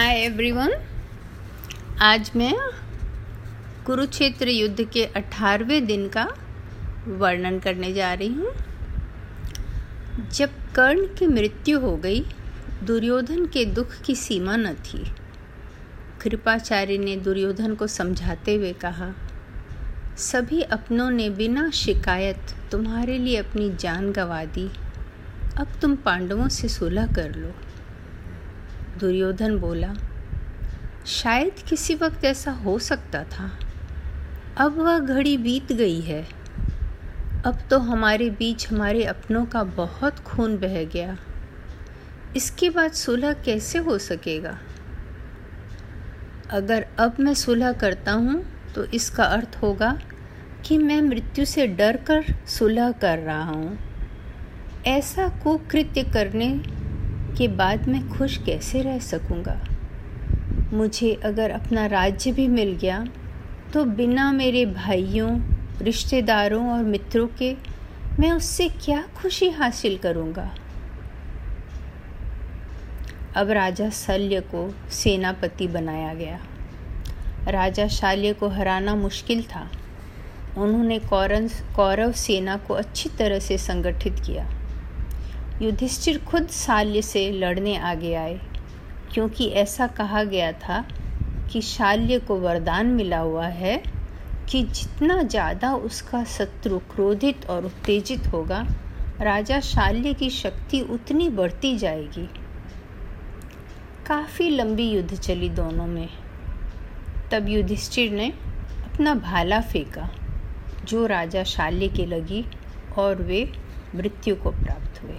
Hi everyone आज मैं कुरुक्षेत्र युद्ध के अठारहवें दिन का वर्णन करने जा रही हूँ। जब कर्ण की मृत्यु हो गई, दुर्योधन के दुख की सीमा न थी। कृपाचार्य ने दुर्योधन को समझाते हुए कहा, सभी अपनों ने बिना शिकायत तुम्हारे लिए अपनी जान गंवा दी। अब तुम पांडवों से सुलह कर लो। दुर्योधन बोला, शायद किसी वक्त ऐसा हो सकता था। अब वह घड़ी बीत गई है। अब तो हमारे बीच हमारे अपनों का बहुत खून बह गया। इसके बाद सुलह कैसे हो सकेगा? अगर अब मैं सुलह करता हूँ तो इसका अर्थ होगा कि मैं मृत्यु से डर कर सुलह कर रहा हूँ। ऐसा कुकृत्य करने के बाद मैं खुश कैसे रह सकूँगा? मुझे अगर अपना राज्य भी मिल गया तो बिना मेरे भाइयों, रिश्तेदारों और मित्रों के मैं उससे क्या खुशी हासिल करूँगा? अब राजा शल्य को सेनापति बनाया गया। राजा शाल्य को हराना मुश्किल था। उन्होंने कौरव कौरव सेना को अच्छी तरह से संगठित किया। युधिष्ठिर खुद शाल्य से लड़ने आगे आए, क्योंकि ऐसा कहा गया था कि शाल्य को वरदान मिला हुआ है कि जितना ज़्यादा उसका शत्रु क्रोधित और उत्तेजित होगा, राजा शाल्य की शक्ति उतनी बढ़ती जाएगी। काफ़ी लंबी युद्ध चली दोनों में। तब युधिष्ठिर ने अपना भाला फेंका, जो राजा शाल्य के लगी और वे मृत्यु को प्राप्त हुए।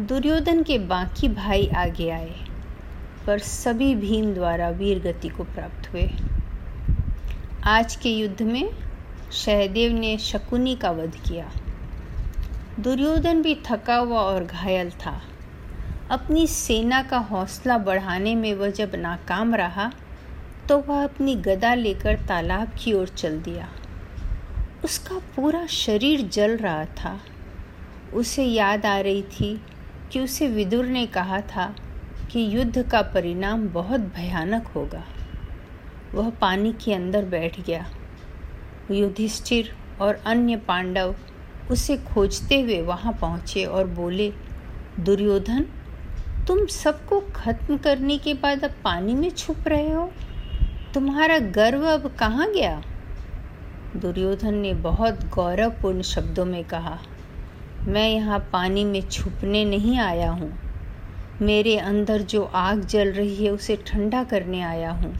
दुर्योधन के बाकी भाई आगे आए, पर सभी भीम द्वारा वीर गति को प्राप्त हुए। आज के युद्ध में सहदेव ने शकुनी का वध किया। दुर्योधन भी थका हुआ और घायल था। अपनी सेना का हौसला बढ़ाने में वह जब नाकाम रहा तो वह अपनी गदा लेकर तालाब की ओर चल दिया। उसका पूरा शरीर जल रहा था। उसे याद आ रही थी कि उसे विदुर ने कहा था कि युद्ध का परिणाम बहुत भयानक होगा। वह पानी के अंदर बैठ गया। युधिष्ठिर और अन्य पांडव उसे खोजते हुए वहाँ पहुँचे और बोले, दुर्योधन, तुम सबको खत्म करने के बाद अब पानी में छुप रहे हो? तुम्हारा गर्व अब कहाँ गया? दुर्योधन ने बहुत गौरवपूर्ण शब्दों में कहा मैं यहाँ पानी में छुपने नहीं आया हूँ। मेरे अंदर जो आग जल रही है, उसे ठंडा करने आया हूँ।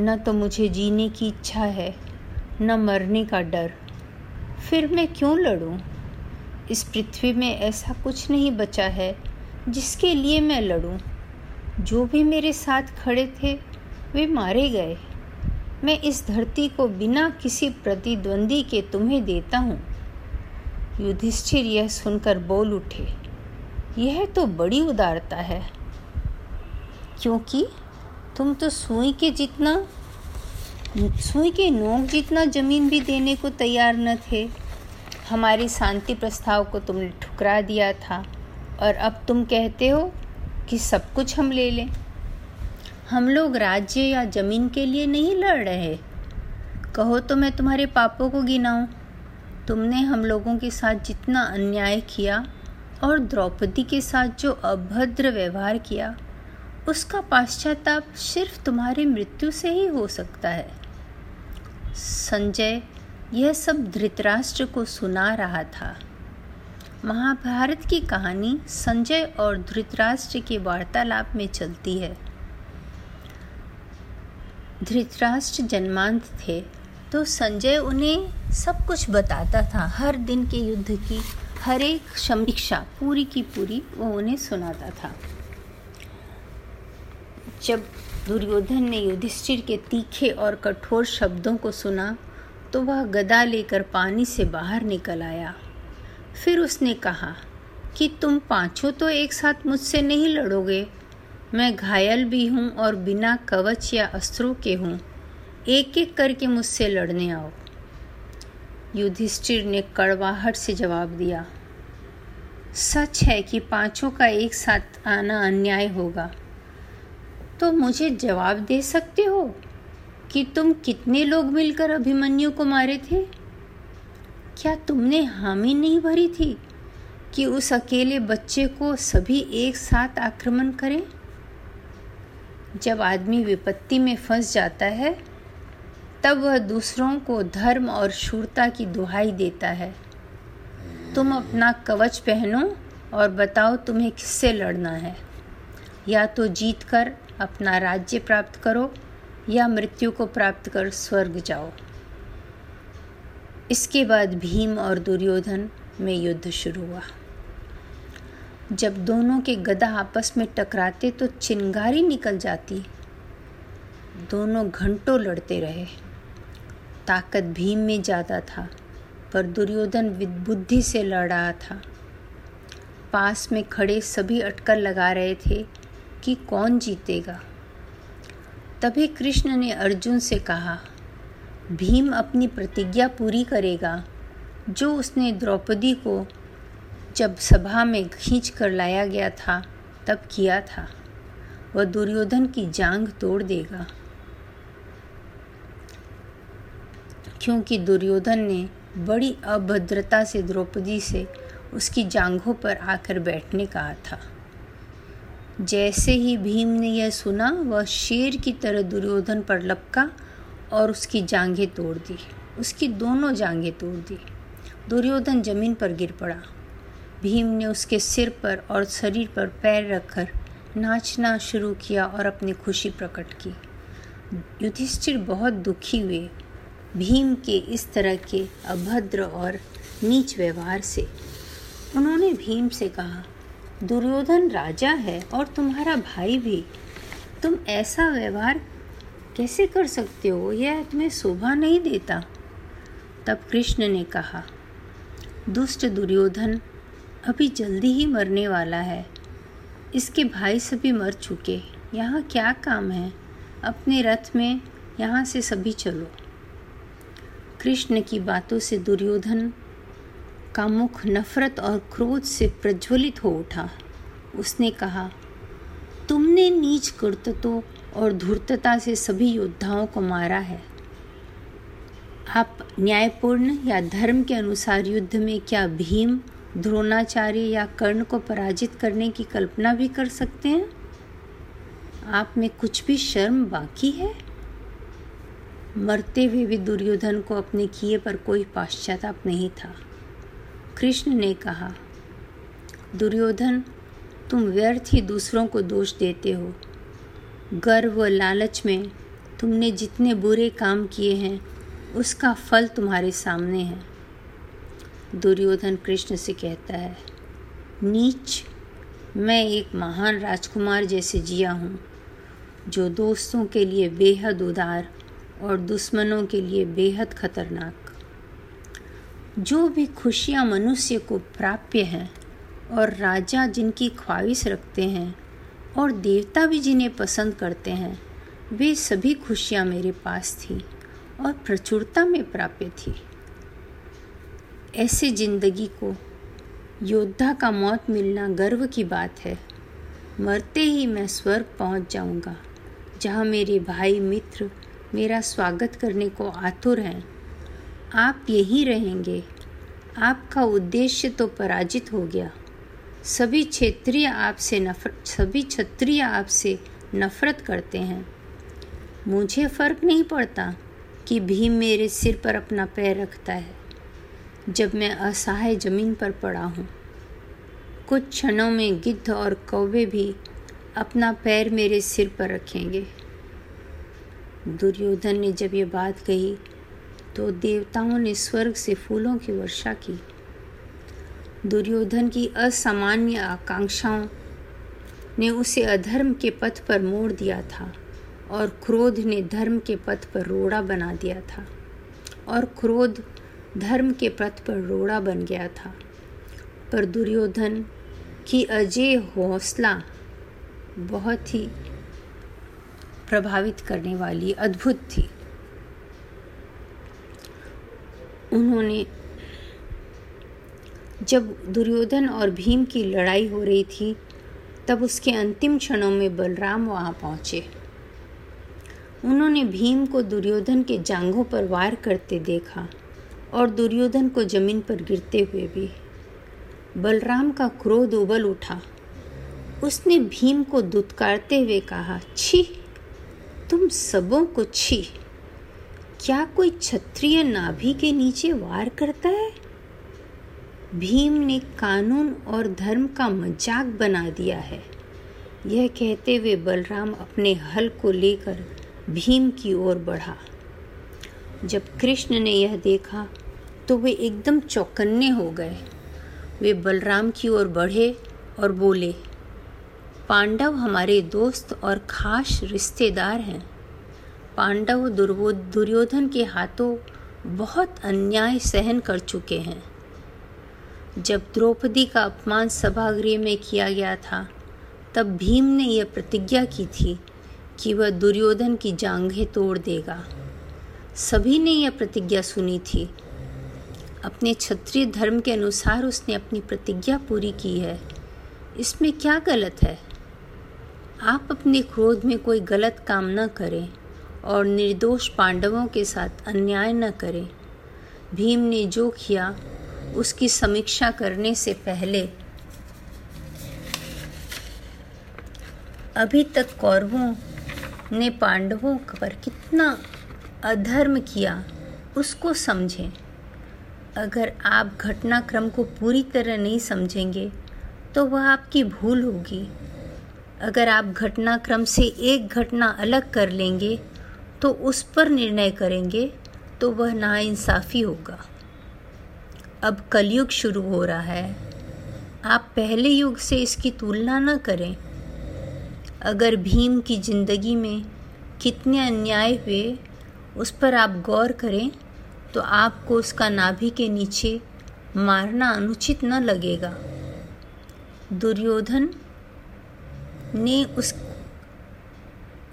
न तो मुझे जीने की इच्छा है, न मरने का डर। फिर मैं क्यों लड़ूं? इस पृथ्वी में ऐसा कुछ नहीं बचा है जिसके लिए मैं लड़ूं। जो भी मेरे साथ खड़े थे, वे मारे गए। मैं इस धरती को बिना किसी प्रतिद्वंदी के तुम्हें देता हूँ। युधिष्ठिर यह सुनकर बोल उठे, यह तो बड़ी उदारता है। क्योंकि तुम तो सुई के जितना, सुई के नोक जितना ज़मीन भी देने को तैयार न थे। हमारी शांति प्रस्ताव को तुमने ठुकरा दिया था, और अब तुम कहते हो कि सब कुछ हम ले लें। हम लोग राज्य या ज़मीन के लिए नहीं लड़ रहे। कहो तो मैं तुम्हारे पापों को गिनाऊं। तुमने हम लोगों के साथ जितना अन्याय किया और द्रौपदी के साथ जो अभद्र व्यवहार किया, उसका पाश्चाताप सिर्फ़ तुम्हारी मृत्यु से ही हो सकता है। संजय, यह सब धृतराष्ट्र को सुना रहा था। महाभारत की कहानी संजय और धृतराष्ट्र के वार्तालाप में चलती है। धृतराष्ट्र जन्मांत थे। तो संजय उन्हें सब कुछ बताता था, हर दिन के युद्ध की, हर एक समीक्षा पूरी की पूरी वो उन्हें सुनाता था। जब दुर्योधन ने युधिष्ठिर के तीखे और कठोर शब्दों को सुना तो वह गदा लेकर पानी से बाहर निकल आया। फिर उसने कहा, कि तुम पाँचों तो एक साथ मुझसे नहीं लड़ोगे? मैं घायल भी हूँ और बिना कवच या अस्त्रों के हूँ। एक एक करके मुझसे लड़ने आओ। युधिष्ठिर ने कड़वाहट से जवाब दिया, सच है कि पाँचों का एक साथ आना अन्याय होगा। तो मुझे जवाब दे सकते हो कि तुम कितने लोग मिलकर अभिमन्यु को मारे थे? क्या तुमने हामी नहीं भरी थी कि उस अकेले बच्चे को सभी एक साथ आक्रमण करें? जब आदमी विपत्ति में फंस जाता है तब वह दूसरों को धर्म और शूरता की दुहाई देता है। तुम अपना कवच पहनो और बताओ तुम्हें किससे लड़ना है। या तो जीत कर अपना राज्य प्राप्त करो, या मृत्यु को प्राप्त कर स्वर्ग जाओ। इसके बाद भीम और दुर्योधन में युद्ध शुरू हुआ। जब दोनों के गदा आपस में टकराते तो चिंगारी निकल जाती। दोनों घंटों लड़ते रहे। ताकत भीम में ज़्यादा था, पर दुर्योधन बुद्धि से लड़ रहा था। पास में खड़े सभी अटकर लगा रहे थे कि कौन जीतेगा। तभी कृष्ण ने अर्जुन से कहा, भीम अपनी प्रतिज्ञा पूरी करेगा, जो उसने द्रौपदी को जब सभा में खींच कर लाया गया था, तब किया था। वह दुर्योधन की जांग तोड़ देगा। क्योंकि दुर्योधन ने बड़ी अभद्रता से द्रौपदी से उसकी जांघों पर आकर बैठने कहा था। जैसे ही भीम ने यह सुना, वह शेर की तरह दुर्योधन पर लपका और उसकी जांघें तोड़ दी। उसकी दोनों जांघें तोड़ दी। दुर्योधन ज़मीन पर गिर पड़ा। भीम ने उसके सिर पर और शरीर पर पैर रखकर नाचना शुरू किया और अपनी खुशी प्रकट की। युधिष्ठिर बहुत दुखी हुए भीम के इस तरह के अभद्र और नीच व्यवहार से। उन्होंने भीम से कहा, दुर्योधन राजा है और तुम्हारा भाई भी। तुम ऐसा व्यवहार कैसे कर सकते हो? यह तुम्हें शोभा नहीं देता। तब कृष्ण ने कहा, दुष्ट दुर्योधन, अभी जल्दी ही मरने वाला है। इसके भाई सभी मर चुके। यहाँ क्या काम है? अपने रथ में यहाँ से सभी चलो। कृष्ण की बातों से दुर्योधन का मुख नफरत और क्रोध से प्रज्वलित हो उठा। उसने कहा, तुमने नीच कर्तत्व और धूर्तता से सभी योद्धाओं को मारा है। आप न्यायपूर्ण या धर्म के अनुसार युद्ध में क्या भीम, द्रोणाचार्य या कर्ण को पराजित करने की कल्पना भी कर सकते हैं? आप में कुछ भी शर्म बाकी है? मरते हुए भी दुर्योधन को अपने किए पर कोई पाश्चाताप नहीं था। कृष्ण ने कहा, दुर्योधन, तुम व्यर्थ ही दूसरों को दोष देते हो। गर्व लालच में तुमने जितने बुरे काम किए हैं, उसका फल तुम्हारे सामने है। दुर्योधन कृष्ण से कहता है, नीच, मैं एक महान राजकुमार जैसे जिया हूँ, जो दोस्तों के लिए बेहद उदार और दुश्मनों के लिए बेहद खतरनाक। जो भी खुशियाँ मनुष्य को प्राप्य हैं और राजा जिनकी ख्वाहिश रखते हैं और देवता भी जिन्हें पसंद करते हैं, वे सभी खुशियाँ मेरे पास थी और प्रचुरता में प्राप्य थी। ऐसे ज़िंदगी को योद्धा का मौत मिलना गर्व की बात है। मरते ही मैं स्वर्ग पहुँच जाऊँगा, जहाँ मेरे भाई मित्र मेरा स्वागत करने को आतुर हैं। आप यहीं रहेंगे। आपका उद्देश्य तो पराजित हो गया। सभी क्षेत्रीय आपसे नफरत सभी क्षत्रिय आपसे नफरत करते हैं। मुझे फ़र्क नहीं पड़ता कि भीम मेरे सिर पर अपना पैर रखता है, जब मैं असहाय ज़मीन पर पड़ा हूँ। कुछ क्षणों में गिद्ध और कौवे भी अपना पैर मेरे सिर पर रखेंगे। दुर्योधन ने जब ये बात कही तो देवताओं ने स्वर्ग से फूलों की वर्षा की। दुर्योधन की असामान्य आकांक्षाओं ने उसे अधर्म के पथ पर मोड़ दिया था और क्रोध ने धर्म के पथ पर रोड़ा बना दिया था और क्रोध धर्म के पथ पर रोड़ा बन गया था। पर दुर्योधन की अजय हौसला बहुत ही प्रभावित करने वाली अद्भुत थी। उन्होंने जब दुर्योधन और भीम की लड़ाई हो रही थी, तब उसके अंतिम क्षणों में बलराम वहाँ पहुँचे। उन्होंने भीम को दुर्योधन के जांघों पर वार करते देखा और दुर्योधन को ज़मीन पर गिरते हुए भी। बलराम का क्रोध उबल उठा। उसने भीम को दुत्कारते हुए कहा, छी! तुम सबों को छी। क्या कोई क्षत्रिय नाभि के नीचे वार करता है? भीम ने कानून और धर्म का मज़ाक बना दिया है। यह कहते हुए बलराम अपने हल को लेकर भीम की ओर बढ़ा। जब कृष्ण ने यह देखा तो वे एकदम चौकन्ने हो गए। वे बलराम की ओर बढ़े और बोले पांडव हमारे दोस्त और खास रिश्तेदार हैं। पांडव दुर्योधन के हाथों बहुत अन्याय सहन कर चुके हैं। जब द्रौपदी का अपमान सभागृह में किया गया था, तब भीम ने यह प्रतिज्ञा की थी कि वह दुर्योधन की जांघें तोड़ देगा। सभी ने यह प्रतिज्ञा सुनी थी। अपने क्षत्रिय धर्म के अनुसार उसने अपनी प्रतिज्ञा पूरी की है। इसमें क्या गलत है? आप अपने क्रोध में कोई गलत काम न करें और निर्दोष पांडवों के साथ अन्याय न करें। भीम ने जो किया, उसकी समीक्षा करने से पहले अभी तक कौरवों ने पांडवों पर कितना अधर्म किया, उसको समझें। अगर आप घटनाक्रम को पूरी तरह नहीं समझेंगे तो वह आपकी भूल होगी। अगर आप घटनाक्रम से एक घटना अलग कर लेंगे तो उस पर निर्णय करेंगे तो वह नाइंसाफ़ी होगा। अब कलयुग शुरू हो रहा है। आप पहले युग से इसकी तुलना न करें। अगर भीम की ज़िंदगी में कितने अन्याय हुए, उस पर आप गौर करें तो आपको उसका नाभि के नीचे मारना अनुचित न लगेगा। दुर्योधन ने उस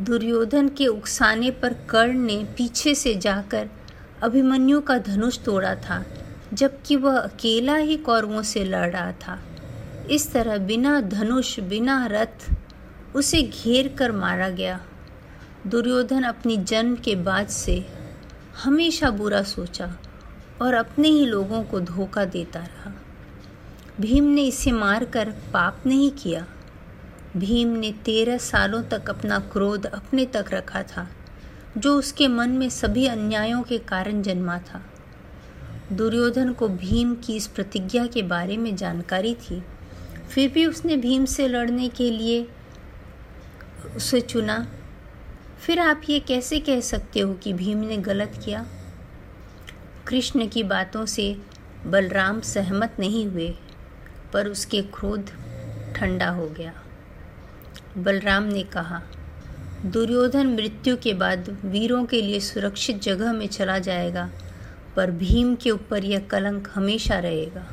दुर्योधन के उकसाने पर कर्ण ने पीछे से जाकर अभिमन्यु का धनुष तोड़ा था, जबकि वह अकेला ही कौरवों से लड़ रहा था। इस तरह बिना धनुष, बिना रथ, उसे घेर कर मारा गया। दुर्योधन अपनी जन्म के बाद से हमेशा बुरा सोचा और अपने ही लोगों को धोखा देता रहा। भीम ने इसे मारकर पाप नहीं किया। भीम ने तेरह सालों तक अपना क्रोध अपने तक रखा था, जो उसके मन में सभी अन्यायों के कारण जन्मा था। दुर्योधन को भीम की इस प्रतिज्ञा के बारे में जानकारी थी। फिर भी उसने भीम से लड़ने के लिए उसे चुना। फिर आप ये कैसे कह सकते हो कि भीम ने गलत किया? कृष्ण की बातों से बलराम सहमत नहीं हुए, पर उसके क्रोध ठंडा हो गया। बलराम ने कहा, दुर्योधन मृत्यु के बाद वीरों के लिए सुरक्षित जगह में चला जाएगा, पर भीम के ऊपर यह कलंक हमेशा रहेगा।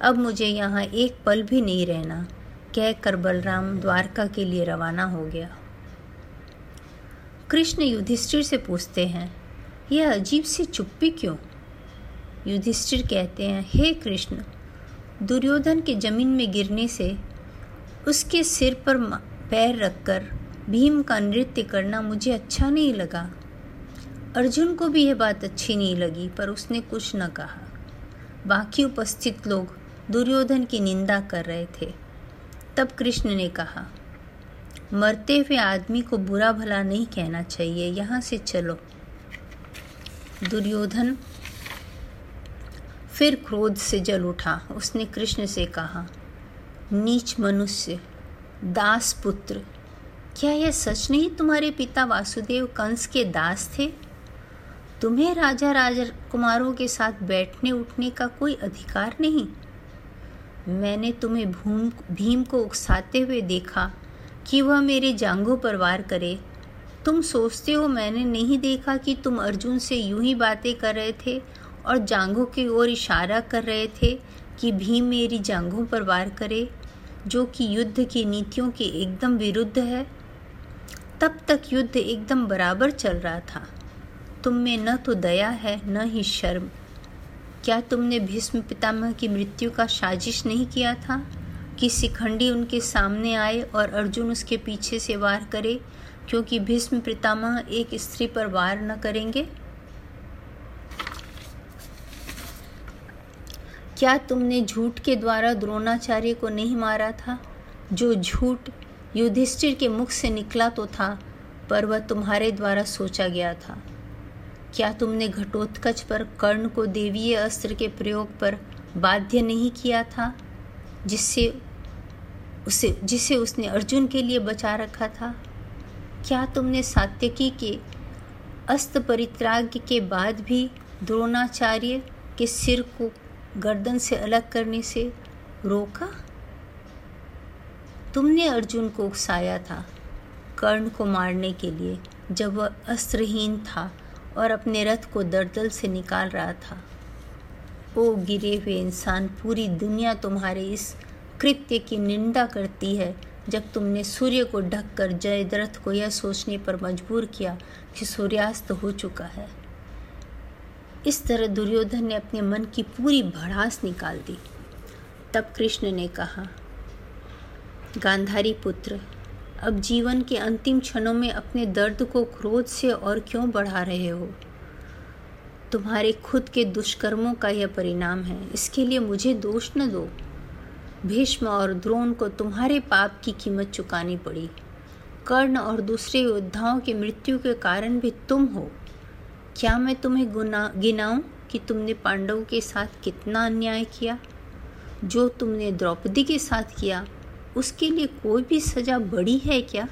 अब मुझे यहाँ एक पल भी नहीं रहना, कहकर बलराम द्वारका के लिए रवाना हो गया। कृष्ण युधिष्ठिर से पूछते हैं, यह अजीब सी चुप्पी क्यों? युधिष्ठिर कहते हैं, हे कृष्ण, दुर्योधन के ज़मीन में गिरने से उसके सिर पर पैर रखकर भीम का नृत्य करना मुझे अच्छा नहीं लगा। अर्जुन को भी यह बात अच्छी नहीं लगी, पर उसने कुछ न कहा। बाकी उपस्थित लोग दुर्योधन की निंदा कर रहे थे। तब कृष्ण ने कहा, मरते हुए आदमी को बुरा भला नहीं कहना चाहिए, यहाँ से चलो। दुर्योधन फिर क्रोध से जल उठा। उसने कृष्ण से कहा नीच मनुष्य, दास पुत्र। क्या यह सच नहीं तुम्हारे पिता वासुदेव कंस के दास थे? तुम्हें राजा राजा कुमारों के साथ बैठने उठने का कोई अधिकार नहीं? मैंने तुम्हें भूम, भीम को उकसाते हुए देखा कि वह मेरे जांघों पर वार करे। तुम सोचते हो मैंने नहीं देखा कि तुम अर्जुन से यूँ ही बातें कर रहे थे और जांघों की ओर इशारा कर रहे थे कि भीम मेरी जांघों पर वार करे। जो कि युद्ध की नीतियों के एकदम विरुद्ध है, तब तक युद्ध एकदम बराबर चल रहा था। तुम में न तो दया है, न ही शर्म। क्या तुमने भीष्म पितामह की मृत्यु का साजिश नहीं किया था? कि शिखंडी उनके सामने आए और अर्जुन उसके पीछे से वार करे, क्योंकि भीष्म पितामह एक स्त्री पर वार न करेंगे? क्या तुमने झूठ के द्वारा द्रोणाचार्य को नहीं मारा था? जो झूठ युधिष्ठिर के मुख से निकला तो था, पर वह तुम्हारे द्वारा सोचा गया था। क्या तुमने घटोत्कच पर कर्ण को देवीय अस्त्र के प्रयोग पर बाध्य नहीं किया था, जिससे उसे, जिसे उसने अर्जुन के लिए बचा रखा था? क्या तुमने सात्यकी के अस्त परित्राग के बाद भी द्रोणाचार्य के सिर को गर्दन से अलग करने से रोका? तुमने अर्जुन को उकसाया था कर्ण को मारने के लिए, जब वह अस्त्रहीन था और अपने रथ को दर्दल से निकाल रहा था। ओ गिरे हुए इंसान, पूरी दुनिया तुम्हारे इस कृत्य की निंदा करती है। जब तुमने सूर्य को ढककर जयद्रथ को यह सोचने पर मजबूर किया कि सूर्यास्त हो चुका है। इस तरह दुर्योधन ने अपने मन की पूरी भड़ास निकाल दी। तब कृष्ण ने कहा, गांधारी पुत्र, अब जीवन के अंतिम क्षणों में अपने दर्द को क्रोध से और क्यों बढ़ा रहे हो? तुम्हारे खुद के दुष्कर्मों का यह परिणाम है, इसके लिए मुझे दोष न दो। भीष्म और द्रोण को तुम्हारे पाप की कीमत चुकानी पड़ी। कर्ण और दूसरे योद्धाओं की मृत्यु के कारण भी तुम हो। क्या मैं तुम्हें गुना, गिनाऊं कि तुमने पांडवों के साथ कितना अन्याय किया? जो तुमने द्रौपदी के साथ किया, उसके लिए कोई भी सज़ा बड़ी है क्या?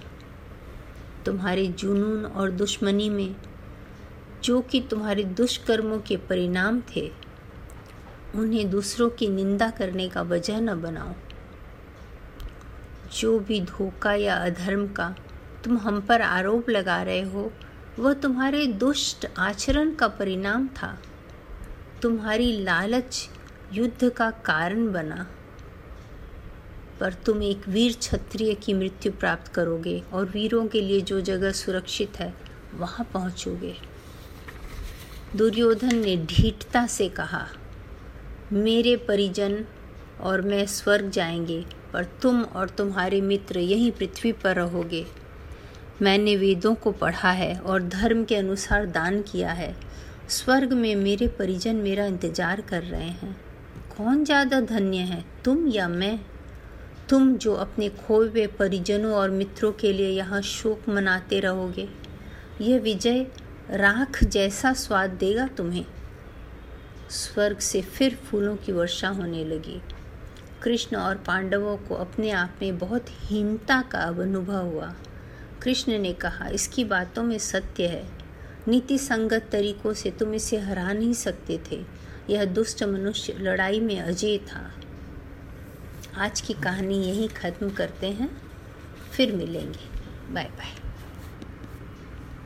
तुम्हारे जुनून और दुश्मनी में, जो कि तुम्हारे दुष्कर्मों के परिणाम थे, उन्हें दूसरों की निंदा करने का वजह न बनाओ। जो भी धोखा या अधर्म का तुम हम पर आरोप लगा रहे हो वह तुम्हारे दुष्ट आचरण का परिणाम था। तुम्हारी लालच युद्ध का कारण बना। पर तुम एक वीर क्षत्रिय की मृत्यु प्राप्त करोगे और वीरों के लिए जो जगह सुरक्षित है, वहाँ पहुँचोगे। दुर्योधन ने ढीठता से कहा, मेरे परिजन और मैं स्वर्ग जाएँगे, पर तुम और तुम्हारे मित्र यहीं पृथ्वी पर रहोगे। मैंने वेदों को पढ़ा है और धर्म के अनुसार दान किया है। स्वर्ग में मेरे परिजन मेरा इंतज़ार कर रहे हैं। कौन ज़्यादा धन्य है, तुम या मैं? तुम जो अपने खोए हुए परिजनों और मित्रों के लिए यहाँ शोक मनाते रहोगे, यह विजय राख जैसा स्वाद देगा तुम्हें। स्वर्ग से फिर फूलों की वर्षा होने लगी। कृष्ण और पांडवों को अपने आप में बहुत हीनता का अनुभव हुआ। कृष्ण ने कहा, इसकी बातों में सत्य है। नीति संगत तरीकों से तुम इसे हरा नहीं सकते थे। यह दुष्ट मनुष्य लड़ाई में अजय था। आज की कहानी यहीं ख़त्म करते हैं। फिर मिलेंगे। Bye bye.